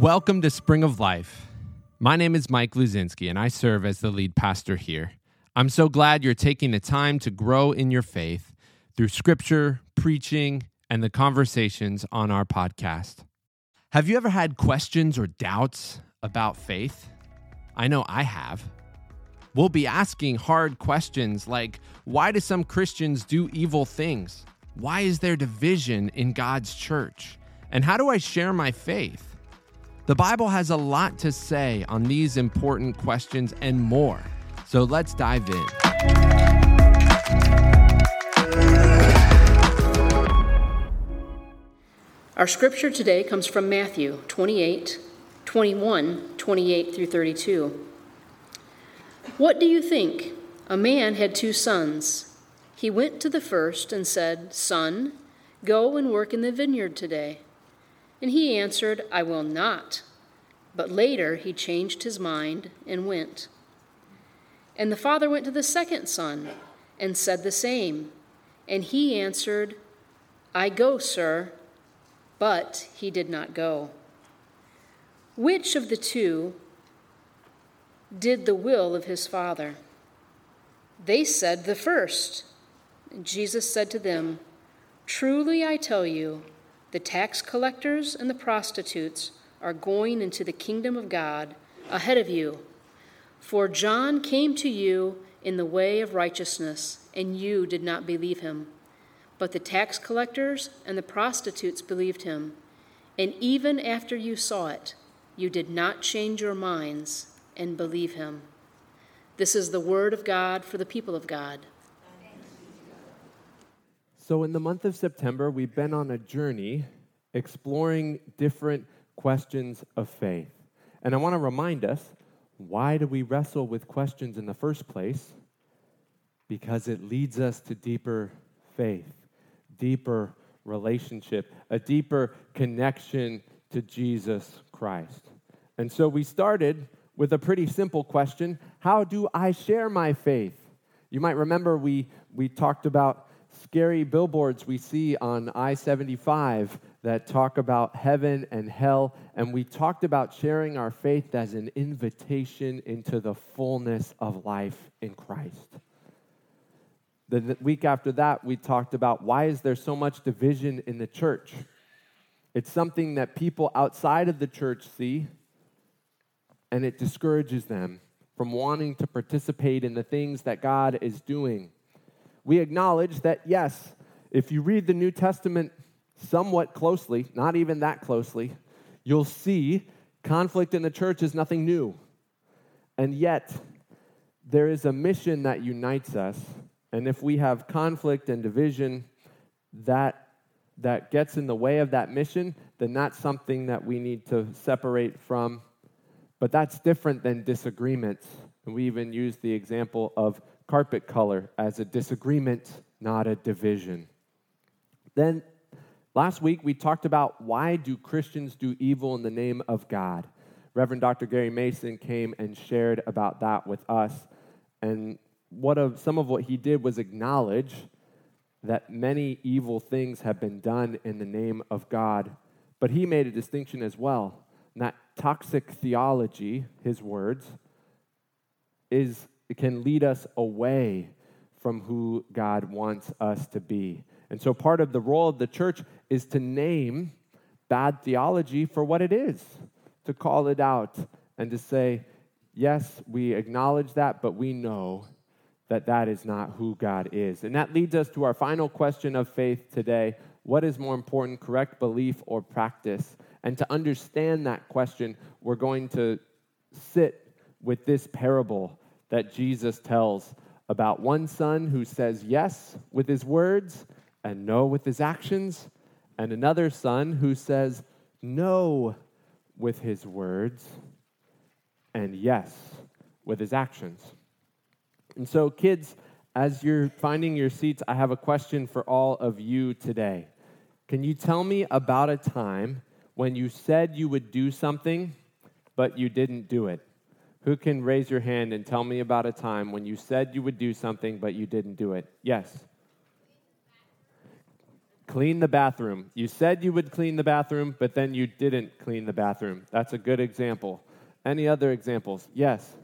Welcome to Spring of Life. My name is Mike Luzinski, and I serve as the lead pastor here. I'm so glad you're taking the time to grow in your faith through scripture, preaching, and the conversations on our podcast. Have you ever had questions or doubts about faith? I know I have. We'll be asking hard questions like why do some Christians do evil things? Why is there division in God's church? And how do I share my faith? The Bible has a lot to say on these important questions and more. So let's dive in. Our scripture today comes from Matthew 28, 21, 28 through 32. What do you think? A man had two sons. He went to the first and said, Son, go and work in the vineyard today. And he answered, I will not. But later he changed his mind and went. And the father went to the second son and said the same. And he answered, I go, sir. But he did not go. Which of the two did the will of his father? They said, The first. Jesus said to them, Truly I tell you, the tax collectors and the prostitutes are going into the kingdom of God ahead of you. For John came to you in the way of righteousness, and you did not believe him. But the tax collectors and the prostitutes believed him. And even after you saw it, you did not change your minds and believe him. This is the word of God for the people of God. So, in the month of September, we've been on a journey exploring different questions of faith. And I want to remind us why do we wrestle with questions in the first place? Because it leads us to deeper faith, deeper relationship, a deeper connection to Jesus Christ. And so we started with a pretty simple question How do I share my faith? You might remember we, we talked about scary billboards we see on I 75 that talk about heaven and hell, and we talked about sharing our faith as an invitation into the fullness of life in Christ. The week after that, we talked about why is there so much division in the church? It's something that people outside of the church see, and it discourages them from wanting to participate in the things that God is doing. We acknowledge that, yes, if you read the New Testament somewhat closely, not even that closely, you'll see conflict in the church is nothing new. And yet, there is a mission that unites us. And if we have conflict and division that, that gets in the way of that mission, then that's something that we need to separate from. But that's different than disagreements. And we even use the example of carpet color as a disagreement, not a division. Then Last week, we talked about why do Christians do evil in the name of God. Reverend Dr. Gary Mason came and shared about that with us. And what of, some of what he did was acknowledge that many evil things have been done in the name of God. But he made a distinction as well. That toxic theology, his words, is can lead us away from who God wants us to be. And so part of the role of the church is to name bad theology for what it is, to call it out and to say, yes, we acknowledge that, but we know that that is not who God is. And that leads us to our final question of faith today what is more important, correct belief or practice? And to understand that question, we're going to sit with this parable that Jesus tells about one son who says yes with his words and no with his actions, and another son who says no with his words and yes with his actions. And so, kids, as you're finding your seats, I have a question for all of you today. Can you tell me about a time when you said you would do something, but you didn't do it? Who can raise your hand and tell me about a time when you said you would do something, but you didn't do it? Yes. Clean the bathroom. You said you would clean the bathroom, but then you didn't clean the bathroom. That's a good example. Any other examples? Yes.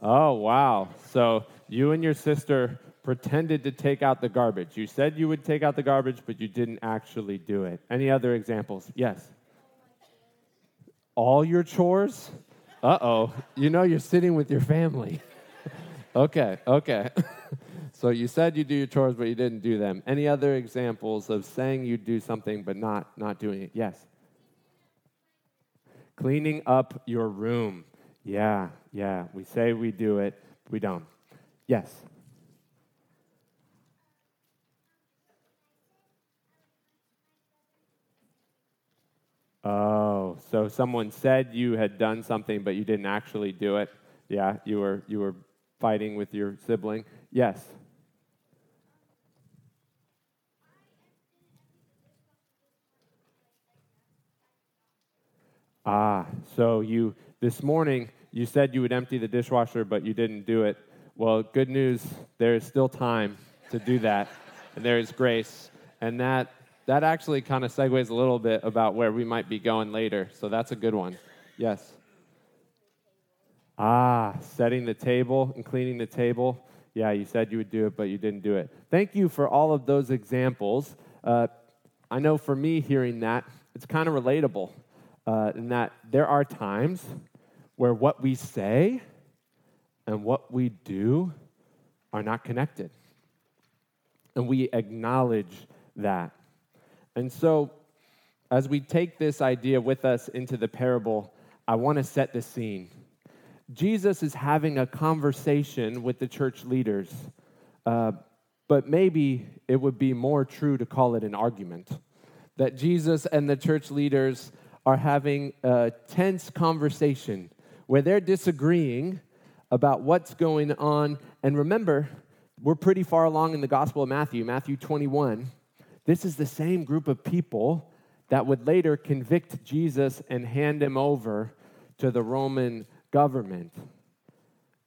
Oh, wow. So you and your sister pretended to take out the garbage. You said you would take out the garbage, but you didn't actually do it. Any other examples? Yes. All your chores? Uh oh. You know you're sitting with your family. okay, okay. so you said you do your chores, but you didn't do them. Any other examples of saying you do something but not, not doing it? Yes. Cleaning up your room. Yeah, yeah. We say we do it, we don't. Yes. Oh, so someone said you had done something, but you didn't actually do it. Yeah, you were you were fighting with your sibling. Yes. Ah, so you this morning you said you would empty the dishwasher, but you didn't do it. Well, good news, there is still time to do that, and there is grace. And that, that actually kind of segues a little bit about where we might be going later. So that's a good one. Yes. Ah, setting the table and cleaning the table. Yeah, you said you would do it, but you didn't do it. Thank you for all of those examples. Uh, I know for me, hearing that, it's kind of relatable uh, in that there are times where what we say and what we do are not connected. And we acknowledge that. And so, as we take this idea with us into the parable, I want to set the scene. Jesus is having a conversation with the church leaders, uh, but maybe it would be more true to call it an argument. That Jesus and the church leaders are having a tense conversation where they're disagreeing about what's going on. And remember, we're pretty far along in the Gospel of Matthew, Matthew 21. This is the same group of people that would later convict Jesus and hand him over to the Roman government.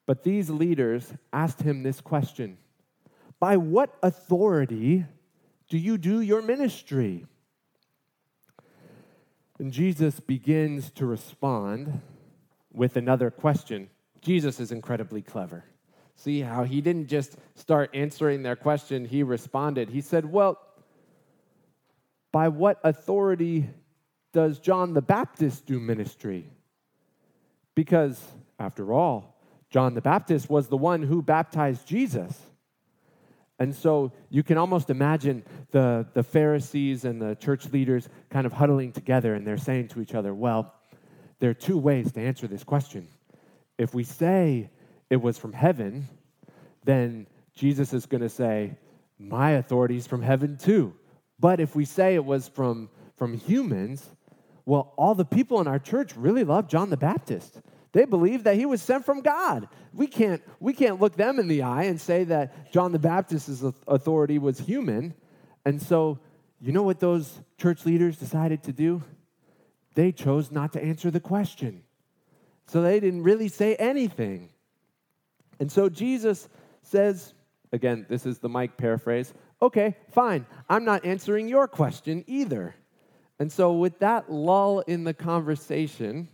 But these leaders asked him this question By what authority do you do your ministry? And Jesus begins to respond with another question. Jesus is incredibly clever. See how he didn't just start answering their question, he responded. He said, Well, by what authority does John the Baptist do ministry? Because, after all, John the Baptist was the one who baptized Jesus. And so you can almost imagine the, the Pharisees and the church leaders kind of huddling together and they're saying to each other, Well, there are two ways to answer this question. If we say it was from heaven, then Jesus is going to say, My authority is from heaven too. But if we say it was from, from humans, well, all the people in our church really love John the Baptist. They believe that he was sent from God. We can't, we can't look them in the eye and say that John the Baptist's authority was human. And so, you know what those church leaders decided to do? they chose not to answer the question. So they didn't really say anything. And so Jesus says, again, this is the Mike paraphrase, okay, fine, I'm not answering your question either. And so, with that lull in the conversation,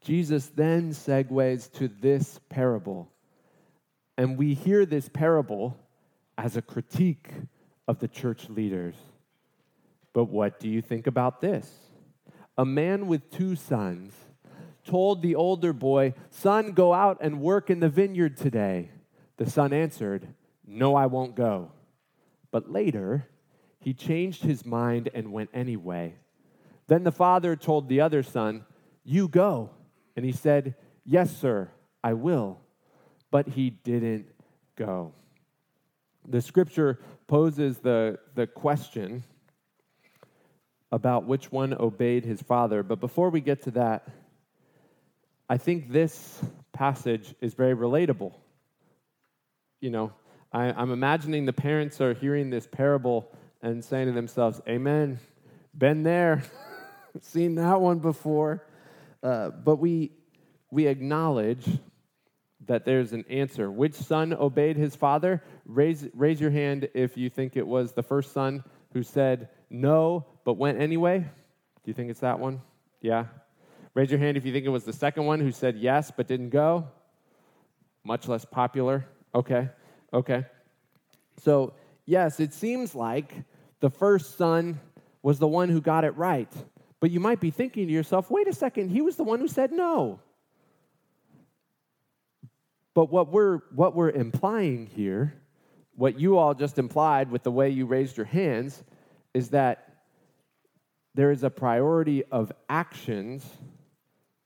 Jesus then segues to this parable. And we hear this parable as a critique of the church leaders. But what do you think about this? a man with two sons told the older boy, Son, go out and work in the vineyard today. The son answered, No, I won't go. But later, he changed his mind and went anyway. Then the father told the other son, You go. And he said, Yes, sir, I will. But he didn't go. The scripture poses the, the question about which one obeyed his father. But before we get to that, I think this passage is very relatable. You know, I, I'm imagining the parents are hearing this parable and saying to themselves, Amen, been there, seen that one before. Uh, but we, we acknowledge that there's an answer. Which son obeyed his father? Raise, raise your hand if you think it was the first son who said no but went anyway. Do you think it's that one? Yeah. Raise your hand if you think it was the second one who said yes but didn't go. Much less popular. Okay. Okay. So, yes, it seems like the first son was the one who got it right. But you might be thinking to yourself, wait a second, he was the one who said no. But what we're, what we're implying here, what you all just implied with the way you raised your hands, is that there is a priority of actions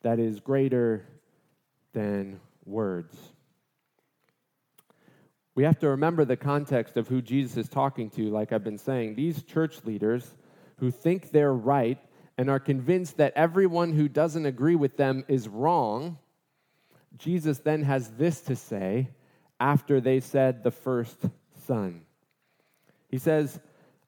that is greater than words. We have to remember the context of who Jesus is talking to, like I've been saying. These church leaders who think they're right and are convinced that everyone who doesn't agree with them is wrong, Jesus then has this to say after they said the first son. He says,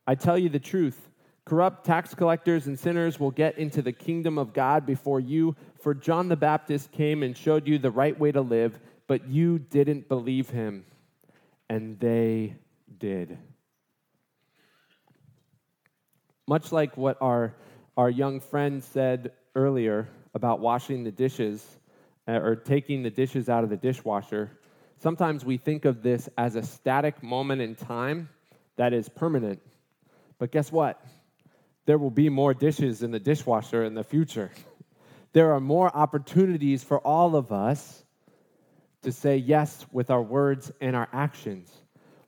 I tell you the truth. Corrupt tax collectors and sinners will get into the kingdom of God before you, for John the Baptist came and showed you the right way to live, but you didn't believe him and they did. Much like what our, our young friend said earlier about washing the dishes uh, or taking the dishes out of the dishwasher, sometimes we think of this as a static moment in time that is permanent. But guess what? There will be more dishes in the dishwasher in the future. There are more opportunities for all of us to say yes with our words and our actions.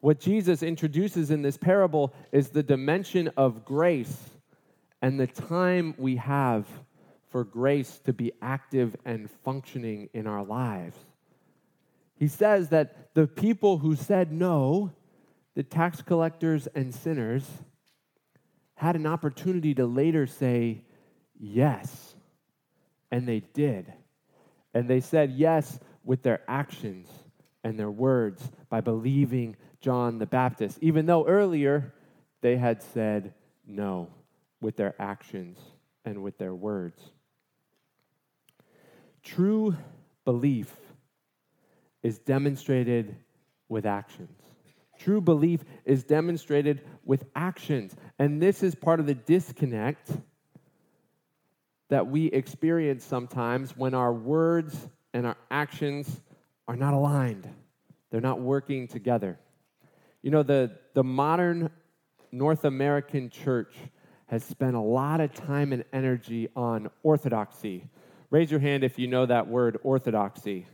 What Jesus introduces in this parable is the dimension of grace and the time we have for grace to be active and functioning in our lives. He says that the people who said no, the tax collectors and sinners, had an opportunity to later say yes. And they did. And they said yes with their actions and their words by believing John the Baptist, even though earlier they had said no with their actions and with their words. True belief is demonstrated with actions. True belief is demonstrated with actions. And this is part of the disconnect that we experience sometimes when our words and our actions are not aligned, they're not working together. You know, the, the modern North American church has spent a lot of time and energy on orthodoxy. Raise your hand if you know that word, orthodoxy.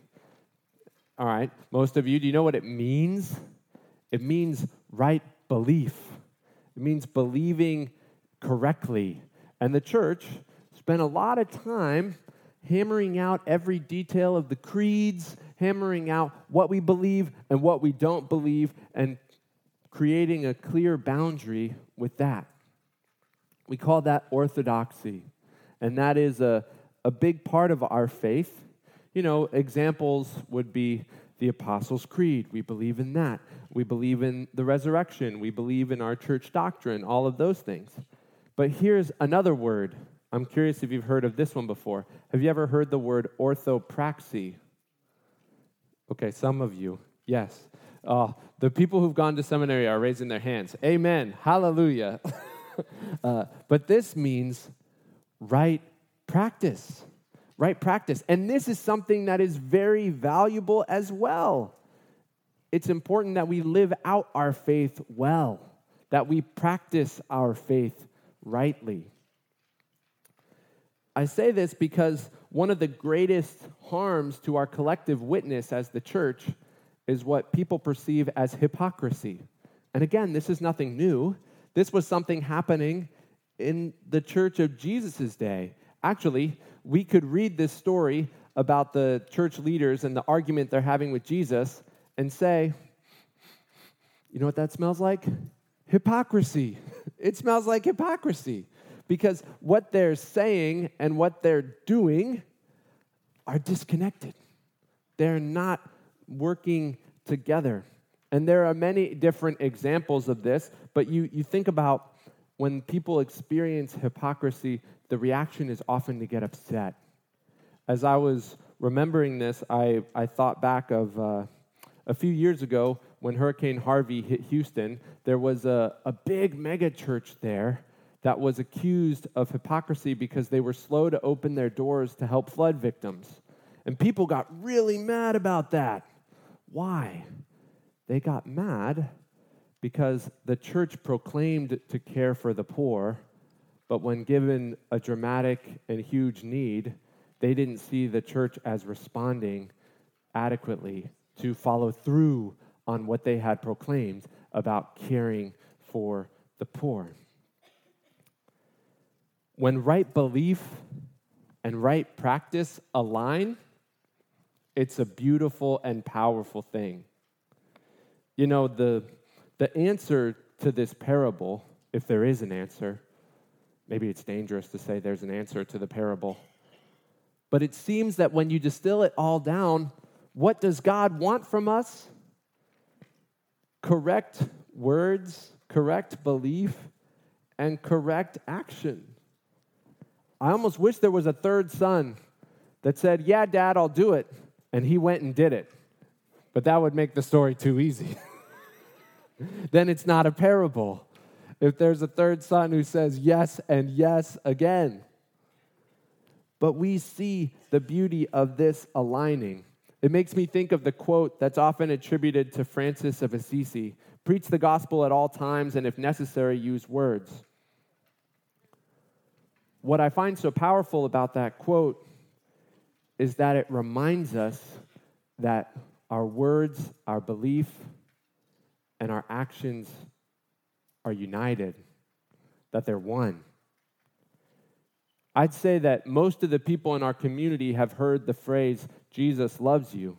All right, most of you, do you know what it means? It means right belief, it means believing correctly. And the church spent a lot of time hammering out every detail of the creeds, hammering out what we believe and what we don't believe, and creating a clear boundary with that. We call that orthodoxy, and that is a, a big part of our faith. You know, examples would be the Apostles' Creed. We believe in that. We believe in the resurrection. We believe in our church doctrine, all of those things. But here's another word I'm curious if you've heard of this one before. Have you ever heard the word orthopraxy? Okay, some of you, yes. Uh, the people who've gone to seminary are raising their hands. Amen. Hallelujah. uh, but this means right practice. Right practice. And this is something that is very valuable as well. It's important that we live out our faith well, that we practice our faith rightly. I say this because one of the greatest harms to our collective witness as the church is what people perceive as hypocrisy. And again, this is nothing new. This was something happening in the church of Jesus' day. Actually, we could read this story about the church leaders and the argument they're having with Jesus and say, you know what that smells like? Hypocrisy. It smells like hypocrisy because what they're saying and what they're doing are disconnected. They're not working together. And there are many different examples of this, but you, you think about when people experience hypocrisy, the reaction is often to get upset. As I was remembering this, I, I thought back of uh, a few years ago when Hurricane Harvey hit Houston. There was a, a big mega church there that was accused of hypocrisy because they were slow to open their doors to help flood victims. And people got really mad about that. Why? They got mad because the church proclaimed to care for the poor, but when given a dramatic and huge need, they didn't see the church as responding adequately to follow through on what they had proclaimed about caring for the poor. When right belief and right practice align, it's a beautiful and powerful thing. You know, the, the answer to this parable, if there is an answer, maybe it's dangerous to say there's an answer to the parable, but it seems that when you distill it all down, what does God want from us? Correct words, correct belief, and correct action. I almost wish there was a third son that said, Yeah, dad, I'll do it. And he went and did it. But that would make the story too easy. then it's not a parable. If there's a third son who says yes and yes again. But we see the beauty of this aligning. It makes me think of the quote that's often attributed to Francis of Assisi preach the gospel at all times, and if necessary, use words. What I find so powerful about that quote is that it reminds us that our words, our belief, and our actions are united, that they're one. I'd say that most of the people in our community have heard the phrase, Jesus loves you.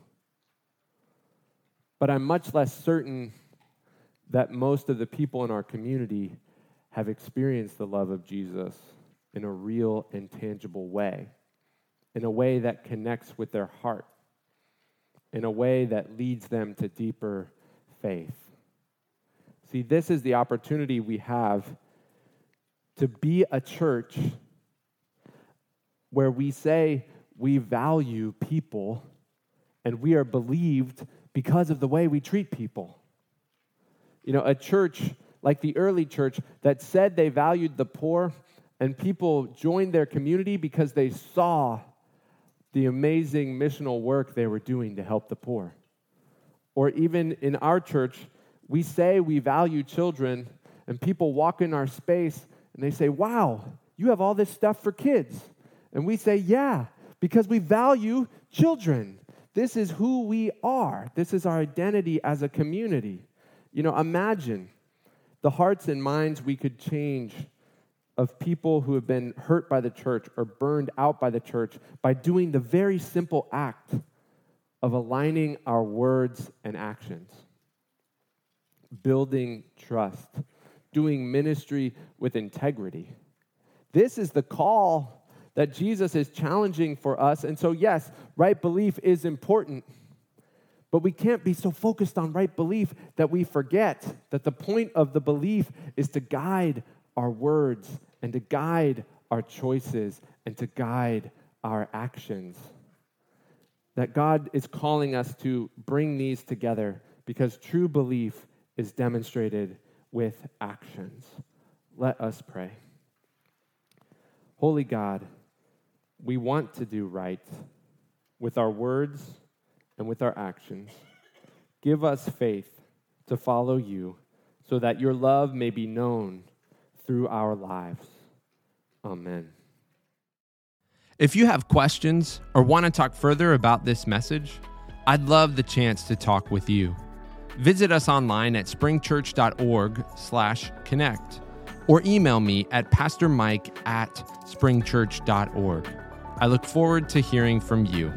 But I'm much less certain that most of the people in our community have experienced the love of Jesus in a real and tangible way, in a way that connects with their heart, in a way that leads them to deeper faith. See, this is the opportunity we have to be a church where we say we value people and we are believed because of the way we treat people. You know, a church like the early church that said they valued the poor and people joined their community because they saw the amazing missional work they were doing to help the poor. Or even in our church, we say we value children, and people walk in our space and they say, Wow, you have all this stuff for kids. And we say, Yeah, because we value children. This is who we are, this is our identity as a community. You know, imagine the hearts and minds we could change of people who have been hurt by the church or burned out by the church by doing the very simple act of aligning our words and actions, building trust, doing ministry with integrity. This is the call that Jesus is challenging for us. And so, yes, right belief is important. But we can't be so focused on right belief that we forget that the point of the belief is to guide our words and to guide our choices and to guide our actions. That God is calling us to bring these together because true belief is demonstrated with actions. Let us pray. Holy God, we want to do right with our words and with our actions. Give us faith to follow you so that your love may be known through our lives. Amen. If you have questions or want to talk further about this message, I'd love the chance to talk with you. Visit us online at springchurch.org/connect or email me at pastormike at springchurch.org. I look forward to hearing from you.